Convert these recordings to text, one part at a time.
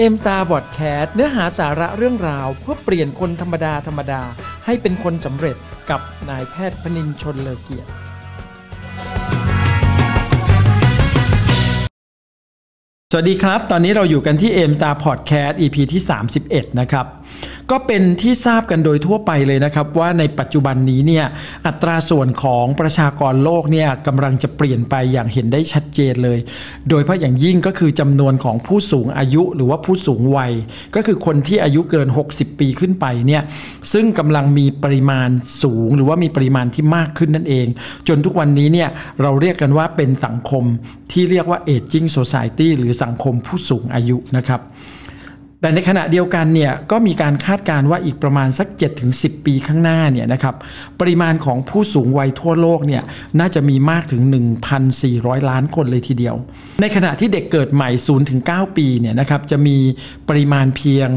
เอ็มตาบอดแคสเนื้อหาสาระเรื่องราว เพื่อเปลี่ยนคนธรรมดาธรรมดา ให้เป็นคนสำเร็จกับนายแพทย์พนินชนเลอเกียรติ สวัสดีครับ ตอนนี้เราอยู่กันที่เอ็มตาพอดแคสต์ EP ที่ 31 นะครับ ก็เป็นที่ทราบกันโดยทั่วไปเลยนะครับ ว่าในปัจจุบันนี้เนี่ยอัตราส่วนของประชากรโลกเนี่ยกำลังจะเปลี่ยนไปอย่างเห็นได้ชัดเจนเลย โดยเฉพาะอย่างยิ่งก็คือจำนวนของผู้สูงอายุหรือว่าผู้สูงวัย ก็คือคนที่อายุเกิน 60 ปีขึ้นไปเนี่ยซึ่งกำลังมีปริมาณสูงหรือว่ามีปริมาณที่มากขึ้นนั่นเอง จนทุกวันนี้เนี่ยเราเรียกกันว่าเป็นสังคมที่เรียกว่า aging society หรือสังคมผู้สูงอายุนะครับ แต่ในขณะเดียวกันเนี่ยก็มีการคาดการณ์ว่าอีกประมาณสัก 7-10 ปีข้างหน้าเนี่ยนะครับปริมาณของผู้สูงวัยทั่วโลกเนี่ยน่าจะมีมากถึง 1,400 ล้านคนเลยทีเดียว ในขณะที่เด็กเกิดใหม่ 0-9 ปีเนี่ยนะครับจะมีปริมาณเพียง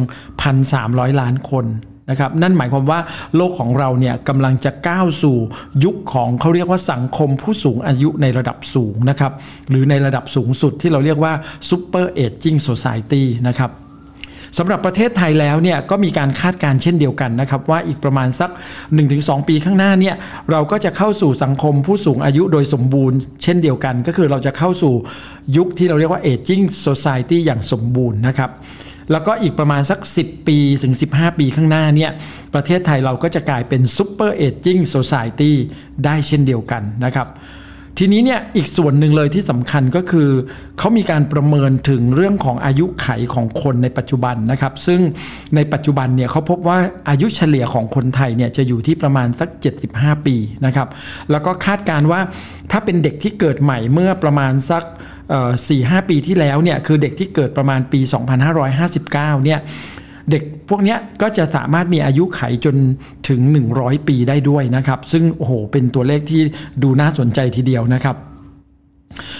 1,300 ล้านคนนะครับนั่นหมายความว่าโลกของเราเนี่ยกำลังจะก้าวสู่ยุคของเขาเรียกว่าสังคมผู้สูงอายุในระดับสูงนะครับหรือในระดับสูงสุดที่เราเรียกว่า Super Aging Society นะครับ สำหรับประเทศไทยแล้วเนี่ยก็มีการคาดการเช่นเดียวกันนะครับว่าอีกประมาณสัก 1-2 ปีข้างหน้าเนี่ยเราก็จะเข้าสู่สังคมผู้สูงอายุโดยสมบูรณ์ เช่นเดียวกัน ก็คือเราจะเข้าสู่ยุคที่เราเรียกว่า aging society อย่างสมบูรณ์นะครับแล้วก็อีกประมาณสัก 10 ปีถึง 15 ปีข้างหน้าเนี่ยประเทศไทยเราก็จะกลายเป็น Super Aging Society ได้เช่นเดียวกันนะครับ ทีนี้เนี่ยอีกส่วนหนึ่งเลยที่สำคัญก็คือ เขามีการประเมินถึงเรื่องของอายุไขของคนในปัจจุบันนะครับ ซึ่งในปัจจุบันเนี่ยเขาพบว่าอายุเฉลี่ยของคนไทยเนี่ยจะอยู่ที่ประมาณสัก 75 ปีนะครับ แล้วก็คาดการว่าถ้าเป็นเด็กที่เกิดใหม่เมื่อประมาณสักสี่ห้าปีที่แล้วเนี่ยคือเด็กที่เกิดประมาณปี 2559 เนี่ยเด็ก พวกนี้ก็จะสามารถมีอายุไขจนถึง 100 ปีได้ด้วยนะครับ ซึ่งโอ้โหเป็นตัวเลขที่ดูน่าสนใจทีเดียวนะครับ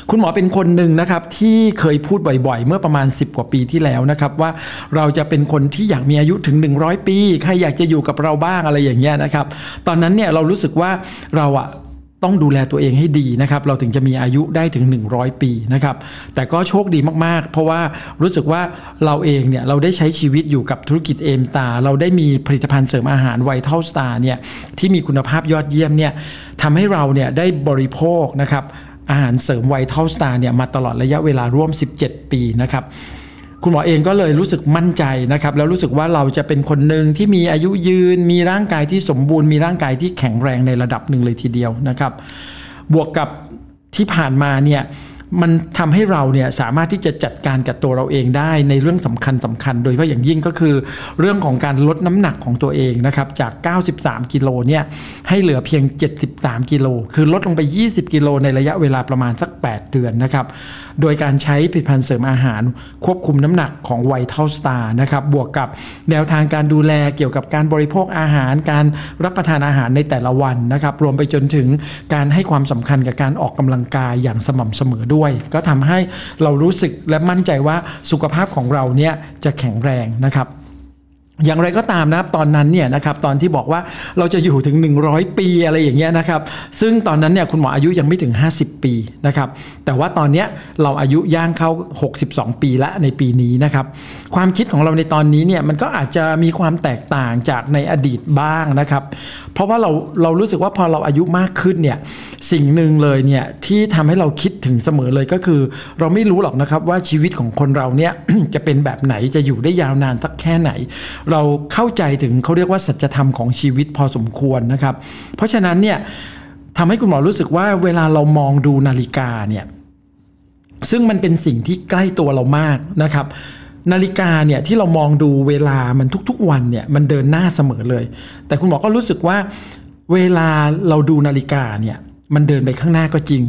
คุณหมอเป็นคนหนึ่งนะครับที่เคยพูดบ่อยๆ เมื่อประมาณ 10 กว่าปีที่แล้วนะครับว่าเราจะเป็นคนที่อยากมีอายุถึง 100 ปี ใครอยากจะอยู่กับเราบ้างอะไรอย่างเงี้ยนะครับ ตอนนั้นเนี่ยเรารู้สึกว่าเราอะ ต้องดูแลตัวเองให้ดีนะครับเราถึงจะมีอายุได้ถึง 100 ปีนะครับแต่ก็โชคดีมากๆ เพราะว่ารู้สึกว่าเราเองเนี่ยเราได้ใช้ชีวิตอยู่กับธุรกิจ Aimstar เราได้มีผลิตภัณฑ์เสริมอาหาร Vital Star เนี่ยที่มีคุณภาพยอดเยี่ยมเนี่ยทำให้เราเนี่ยได้บริโภคนะครับอาหารเสริม Vital Star เนี่ยมาตลอดระยะเวลาร่วม 17 ปีนะครับ คุณหมอเองก็เลยรู้สึกมั่นใจนะครับแล้วรู้สึกว่าเราจะเป็นคนหนึ่งที่มีอายุยืน มีร่างกายที่สมบูรณ์มีร่างกายที่แข็งแรงในระดับหนึ่งเลยทีเดียวนะครับ บวกกับที่ผ่านมาเนี่ย มันทำให้เราเนี่ยสามารถที่จะจัดการกับตัวเราเองได้ในเรื่องสำคัญสำคัญ โดยเฉพาะอย่างยิ่งก็คือ เรื่องของการลดน้ำหนักของตัวเองนะครับจาก 93 กิโลเนี่ยให้เหลือเพียง 73 กิโลคือลดลงไป 20 กิโลในระยะเวลาประมาณสัก 8 เดือนนะครับโดยการใช้ผลิตภัณฑ์เสริมอาหาร ควบคุมน้ำหนักของ Vital Star นะครับบวกกับแนวทางการดูแลเกี่ยวกับการบริโภคอาหาร การรับประทานอาหารในแต่ละวันนะครับรวมไปจนถึงการให้ความสำคัญกับการออกกำลังกายอย่างสม่ำเสมอด้วยก็ทำให้เรารู้สึกและมั่นใจว่าสุขภาพของเราเนี่ยจะแข็งแรงนะครับอย่างไรก็ตามนะตอนนั้นเนี่ยนะครับตอนที่บอกว่าเราจะอยู่ถึง 100 ปีอะไรอย่างเงี้ยนะครับซึ่งตอนนั้นเนี่ยคุณหมออายุยังไม่ถึง 50 ปีนะครับแต่ว่าตอนเนี้ยเราอายุย่างเข้า 62 ปีละในปีนี้นะครับความคิดของเราในตอนนี้เนี่ยมันก็อาจจะมีความแตกต่างจากในอดีตบ้างนะครับเพราะว่าเราเรารู้สึกว่าพอเราอายุมากขึ้นเนี่ยสิ่งหนึ่งเลยเนี่ยที่ทำให้เราคิดถึงเสมอเลยก็คือ เราไม่รู้หรอกนะครับว่าชีวิตของคนเราเนี่ยจะเป็นแบบไหนจะอยู่ได้ยาวนานสักแค่ไหน เราเข้าใจถึงเขาเรียกว่าสัจธรรมของชีวิตพอสมควรนะครับ เพราะฉะนั้นเนี่ยทำให้คุณหมอรู้สึกว่าเวลาเรามองดูนาฬิกาเนี่ยซึ่งมันเป็นสิ่งที่ใกล้ตัวเรามากนะครับ นาฬิกาเนี่ยที่เรามองดูเวลามันทุกๆวันเนี่ยมันเดินหน้าเสมอเลย แต่คุณหมอก็รู้สึกว่าเวลาเราดูนาฬิกาเนี่ยมันเดินไปข้างหน้าก็จริง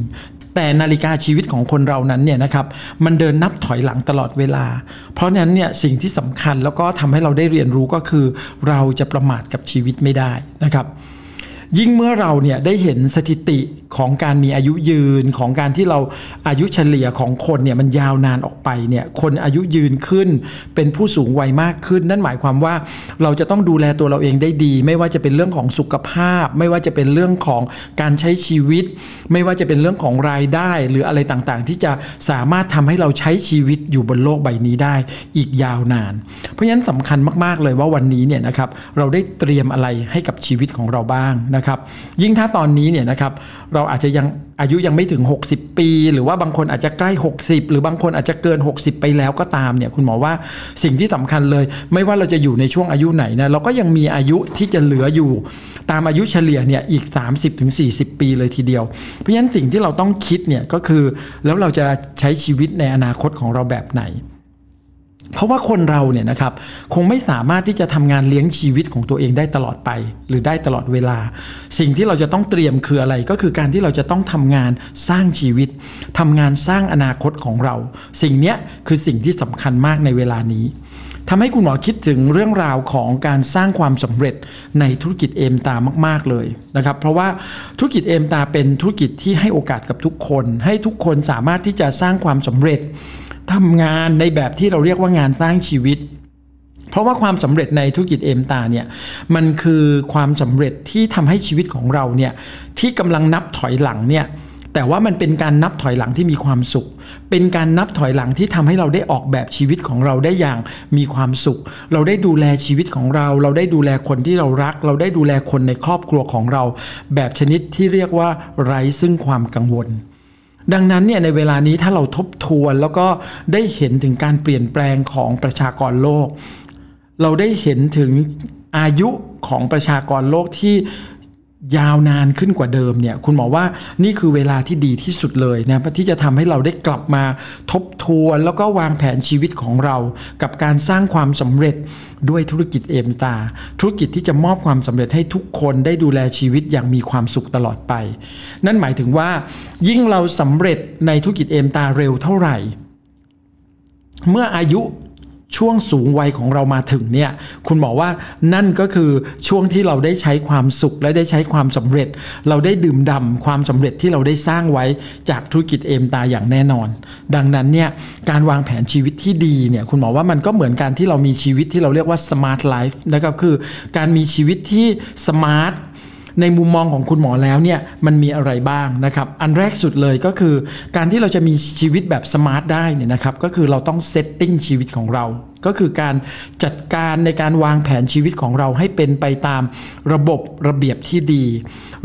แต่นาฬิกาชีวิตของคนเรานั้นเนี่ยนะครับมันเดินนับถอยหลังตลอดเวลา เพราะฉะนั้นเนี่ยสิ่งที่สำคัญแล้วก็ทำให้เราได้เรียนรู้ก็คือ เราจะประมาทกับชีวิตไม่ได้นะครับยิ่งเมื่อเราเนี่ยได้เห็นสถิติ ของการมีอายุยืนของการที่เราอายุเฉลี่ยของคนเนี่ยมันยาวนานออกไปเนี่ยคนอายุยืนขึ้น เป็นผู้สูงวัยมากขึ้น นั่นหมายความว่าเราจะต้องดูแลตัวเราเองได้ดี ไม่ว่าจะเป็นเรื่องของสุขภาพ ไม่ว่าจะเป็นเรื่องของการใช้ชีวิต ไม่ว่าจะเป็นเรื่องของรายได้ หรืออะไรต่างๆ ที่จะสามารถทำให้เราใช้ชีวิตอยู่บนโลกใบนี้ได้อีกยาวนาน เพราะฉะนั้นสำคัญมากๆเลยว่าวันนี้เนี่ยนะครับเราได้เตรียมอะไรให้กับชีวิตของเราบ้างนะครับ ยิ่งถ้าตอนนี้เนี่ยนะครับเราราอาจจะยังอายุยังไม่ถึง 60 ปี หรือว่าบางคนอาจจะใกล้ 60 หรือบางคนอาจจะเกิน 60 ไปแล้วก็ตามเนี่ยคุณหมอว่าสิ่งที่สำคัญเลย ไม่ว่าเราจะอยู่ในช่วงอายุไหนนะเราก็ยังมีอายุที่จะเหลืออยู่ ตามอายุเฉลี่ยเนี่ยอีก 30-40 ปีเลยทีเดียว เพราะฉะนั้นสิ่งที่เราต้องคิดเนี่ยก็คือแล้วเราจะใช้ชีวิตในอนาคตของเราแบบไหน เพราะว่าคนเราเนี่ยนะครับคงไม่สามารถที่จะทำงานเลี้ยงชีวิตของตัวเองได้ตลอดไป หรือได้ตลอดเวลา สิ่งที่เราจะต้องเตรียมคืออะไร ก็คือการที่เราจะต้องทำงานสร้างชีวิตทำงานสร้างอนาคตของเรา สิ่งนี้คือสิ่งที่สำคัญมากในเวลานี้ทำให้คุณหมอคิดถึงเรื่องราวของการสร้างความสำเร็จในธุรกิจเอมตามาก ๆเลยนะครับ เพราะว่าธุรกิจเอมตาเป็นธุรกิจที่ให้โอกาสกับทุกคน ให้ทุกคนสามารถที่จะสร้างความสำเร็จ ทำงานในแบบที่เราเรียกว่างานสร้างชีวิต เพราะว่าความสำเร็จในธุรกิจเอมตาเนี่ยมันคือความสำเร็จที่ทำให้ชีวิตของเราเนี่ยที่กำลังนับถอยหลังเนี่ยแต่ว่ามันเป็นการนับถอยหลังที่มีความสุข เป็นการนับถอยหลังที่ทำให้เราได้ออกแบบชีวิตของเราได้อย่างมีความสุข เราได้ดูแลชีวิตของเรา เราได้ดูแลคนที่เรารัก เราได้ดูแลคนในครอบครัวของเรา แบบชนิดที่เรียกว่าไร้ซึ่งความกังวล ดังนั้นเนี่ยในเวลานี้ถ้าเราทบทวนแล้วก็ได้เห็นถึงการเปลี่ยนแปลงของประชากรโลก เราได้เห็นถึงอายุของประชากรโลกที่ ยาวนานขึ้นกว่าเดิมเนี่ยคุณหมอว่านี่คือเวลาที่ดีที่สุดเลยนะที่จะทำให้เราได้กลับมาทบทวน แล้วก็วางแผนชีวิตของเรา กับการสร้างความสำเร็จด้วยธุรกิจเอมตา ธุรกิจที่จะมอบความสำเร็จให้ทุกคนได้ดูแลชีวิตอย่างมีความสุขตลอดไป นั่นหมายถึงว่า ยิ่งเราสำเร็จในธุรกิจเอมตาเร็วเท่าไหร่ เมื่ออายุ ช่วงสูงวัยของเรามาถึงเนี่ยคุณบอกว่านั่นก็คือช่วงที่เราได้ใช้ความสุขและได้ใช้ความสำเร็จ เราได้ดื่มด่าความสำเร็จที่เราได้สร้างไว้จากธุรกิจ Aimstar อย่างแน่นอน ดังนั้นเนี่ยการวางแผนชีวิตที่ดีเนี่ยคุณหมอว่ามันก็เหมือนการที่เรามีชีวิตที่เราเรียกว่า smart life นะครับคือการมีชีวิตที่ smart ในมุมมองของคุณหมอแล้วเนี่ยมันมีอะไรบ้างนะครับ อันแรกสุดเลยก็คือการที่เราจะมีชีวิตแบบ smart ได้เนี่ยนะครับก็คือเราต้อง setting ชีวิตของเราก็คือการจัดการในการวางแผนชีวิตของเราให้เป็นไปตามระบบระเบียบที่ดี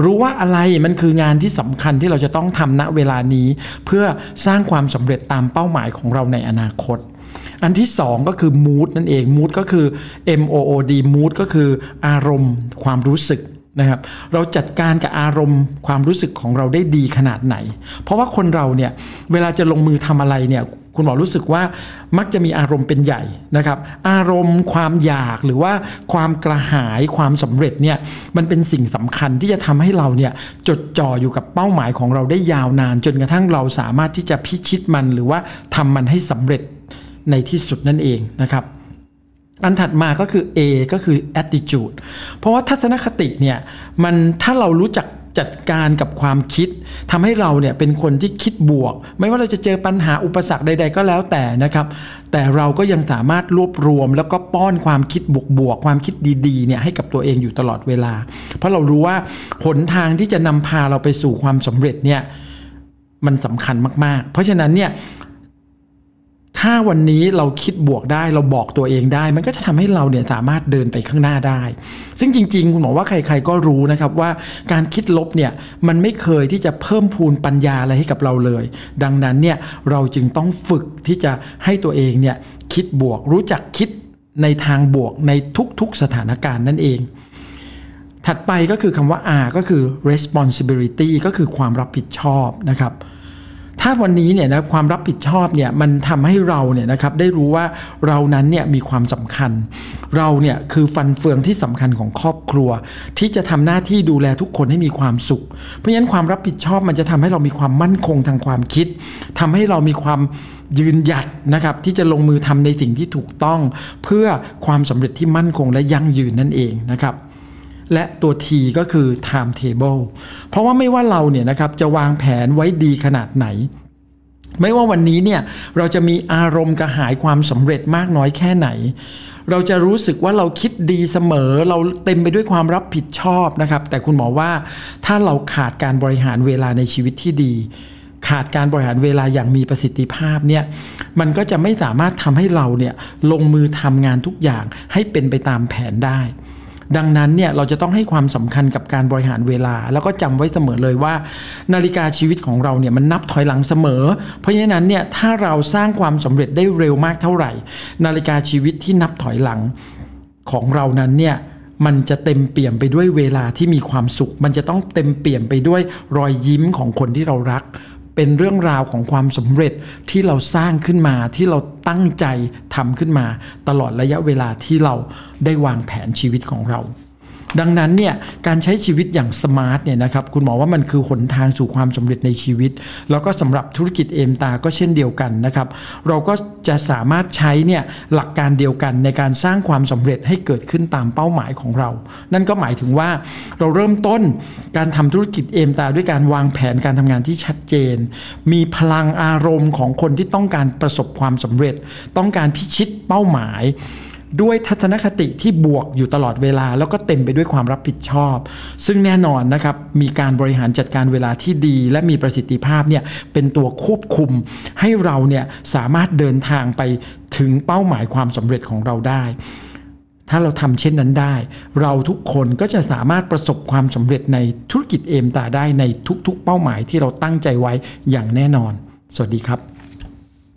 รู้ว่าอะไรมันคืองานที่สำคัญที่เราจะต้องทำณเวลานี้ เพื่อสร้างความสำเร็จตามเป้าหมายของเราในอนาคต อันที่สองก็คือ mood นั่นเอง mood ก็คือ M O O D mood ก็คืออารมณ์ ความรู้สึก นะครับเราจัดการกับอารมณ์ความรู้สึกของเราได้ดีขนาดไหน เพราะว่าคนเราเนี่ยเวลาจะลงมือทำอะไรเนี่ยคุณหมอรู้สึกว่ามักจะมีอารมณ์เป็นใหญ่นะครับ อารมณ์ความอยากหรือว่าความกระหายความสำเร็จเนี่ยมันเป็นสิ่งสำคัญที่จะทำให้เราเนี่ยจดจ่ออยู่กับเป้าหมายของเราได้ยาวนาน จนกระทั่งเราสามารถที่จะพิชิตมันหรือว่าทำมันให้สำเร็จในที่สุดนั่นเองนะครับ อันถัดมาก็คือ A ก็คือ attitude เพราะว่าทัศนคติเนี่ยมันถ้าเรารู้จักจัดการกับความคิดทำให้เราเนี่ยเป็นคนที่คิดบวก ไม่ว่าเราจะเจอปัญหาอุปสรรคใด ๆ ก็แล้วแต่นะครับ แต่เราก็ยังสามารถรวบรวม แล้วก็ป้อนความคิดบวกๆความคิดดีๆเนี่ยให้กับตัวเองอยู่ตลอดเวลา เพราะเรารู้ว่าหนทางที่จะนำพาเราไปสู่ความสำเร็จเนี่ยมันสำคัญมากๆ เพราะฉะนั้นเนี่ย ถ้าวันนี้เราคิดบวกได้เราบอกตัวเองได้ มันก็จะทำให้เราเนี่ยสามารถเดินไปข้างหน้าได้ ซึ่งจริง ๆ คุณหมอว่าใคร ๆ ก็รู้นะครับว่าการคิดลบเนี่ยมันไม่เคยที่จะเพิ่มพูนปัญญาอะไรให้กับเราเลย ดังนั้นเนี่ยเราจึงต้องฝึกที่จะให้ตัวเองเนี่ยคิดบวกรู้จักคิดในทางบวกในทุกๆสถานการณ์นั่นเอง ถัดไปก็คือคำว่า R ก็คือ responsibility ก็คือความรับผิดชอบนะครับ ถ้าวันนี้เนี่ยนะความรับผิดชอบเนี่ยมันทำให้เราเนี่ยนะครับได้รู้ว่าเรานั้นเนี่ยมีความสำคัญ เราเนี่ยคือฟันเฟืองที่สำคัญของครอบครัว ที่จะทำหน้าที่ดูแลทุกคนให้มีความสุข เพราะฉะนั้นความรับผิดชอบมันจะทำให้เรามีความมั่นคงทางความคิดทำให้เรามีความยืนหยัดนะครับที่จะลงมือทำในสิ่งที่ถูกต้อง เพื่อความสำเร็จที่มั่นคงและยั่งยืนนั่นเองนะครับ และตัว T ก็คือ timetable เพราะว่าไม่ว่าเราเนี่ยนะครับจะวางแผนไว้ดีขนาดไหน ไม่ว่าวันนี้เนี่ยเราจะมีอารมณ์กระหายความสำเร็จมากน้อยแค่ไหน เราจะรู้สึกว่าเราคิดดีเสมอ เราเต็มไปด้วยความรับผิดชอบนะครับ แต่คุณหมอว่าถ้าเราขาดการบริหารเวลาในชีวิตที่ดีขาดการบริหารเวลาอย่างมีประสิทธิภาพเนี่ยมันก็จะไม่สามารถทำให้เราเนี่ยลงมือทำงานทุกอย่างให้เป็นไปตามแผนได้ ดังนั้นเนี่ยเราจะต้องให้ความสำคัญกับการบริหารเวลา แล้วก็จำไว้เสมอเลยว่า นาฬิกาชีวิตของเราเนี่ยมันนับถอยหลังเสมอ เพราะฉะนั้นเนี่ยถ้าเราสร้างความสำเร็จได้เร็วมากเท่าไหร่ นาฬิกาชีวิตที่นับถอยหลังของเรานั้นเนี่ยมันจะเต็มเปี่ยมไปด้วยเวลาที่มีความสุข มันจะต้องเต็มเปี่ยมไปด้วยรอยยิ้มของคนที่เรารัก เป็นเรื่องราวของความสำเร็จที่เราสร้างขึ้นมาที่เราตั้งใจทำขึ้นมา ตลอดระยะเวลาที่เราได้วางแผนชีวิตของเรา ดังนั้นเนี่ยการใช้ชีวิตอย่างสมาร์ทเนี่ยนะครับคุณหมอว่ามันคือหนทางสู่ความสำเร็จในชีวิต แล้วก็สำหรับธุรกิจเอมตาก็เช่นเดียวกันนะครับเราก็จะสามารถใช้เนี่ยหลักการเดียวกันในการสร้างความสำเร็จให้เกิดขึ้นตามเป้าหมายของเรา นั่นก็หมายถึงว่าเราเริ่มต้นการทำธุรกิจเอมตาด้วยการวางแผนการทำงานที่ชัดเจน มีพลังอารมณ์ของคนที่ต้องการประสบความสำเร็จ ต้องการพิชิตเป้าหมาย ด้วยทัศนคติที่บวกอยู่ตลอดเวลา แล้วก็เต็มไปด้วยความรับผิดชอบ ซึ่งแน่นอนนะครับมีการบริหารจัดการเวลาที่ดี และมีประสิทธิภาพเนี่ยเป็นตัวควบคุม ให้เราเนี่ยสามารถเดินทางไปถึงเป้าหมายความสำเร็จของเราได้ ถ้าเราทำเช่นนั้นได้ เราทุกคนก็จะสามารถประสบความสำเร็จในธุรกิจเอมตาได้ในทุกๆ เป้าหมายที่เราตั้งใจไว้อย่างแน่นอน สวัสดีครับ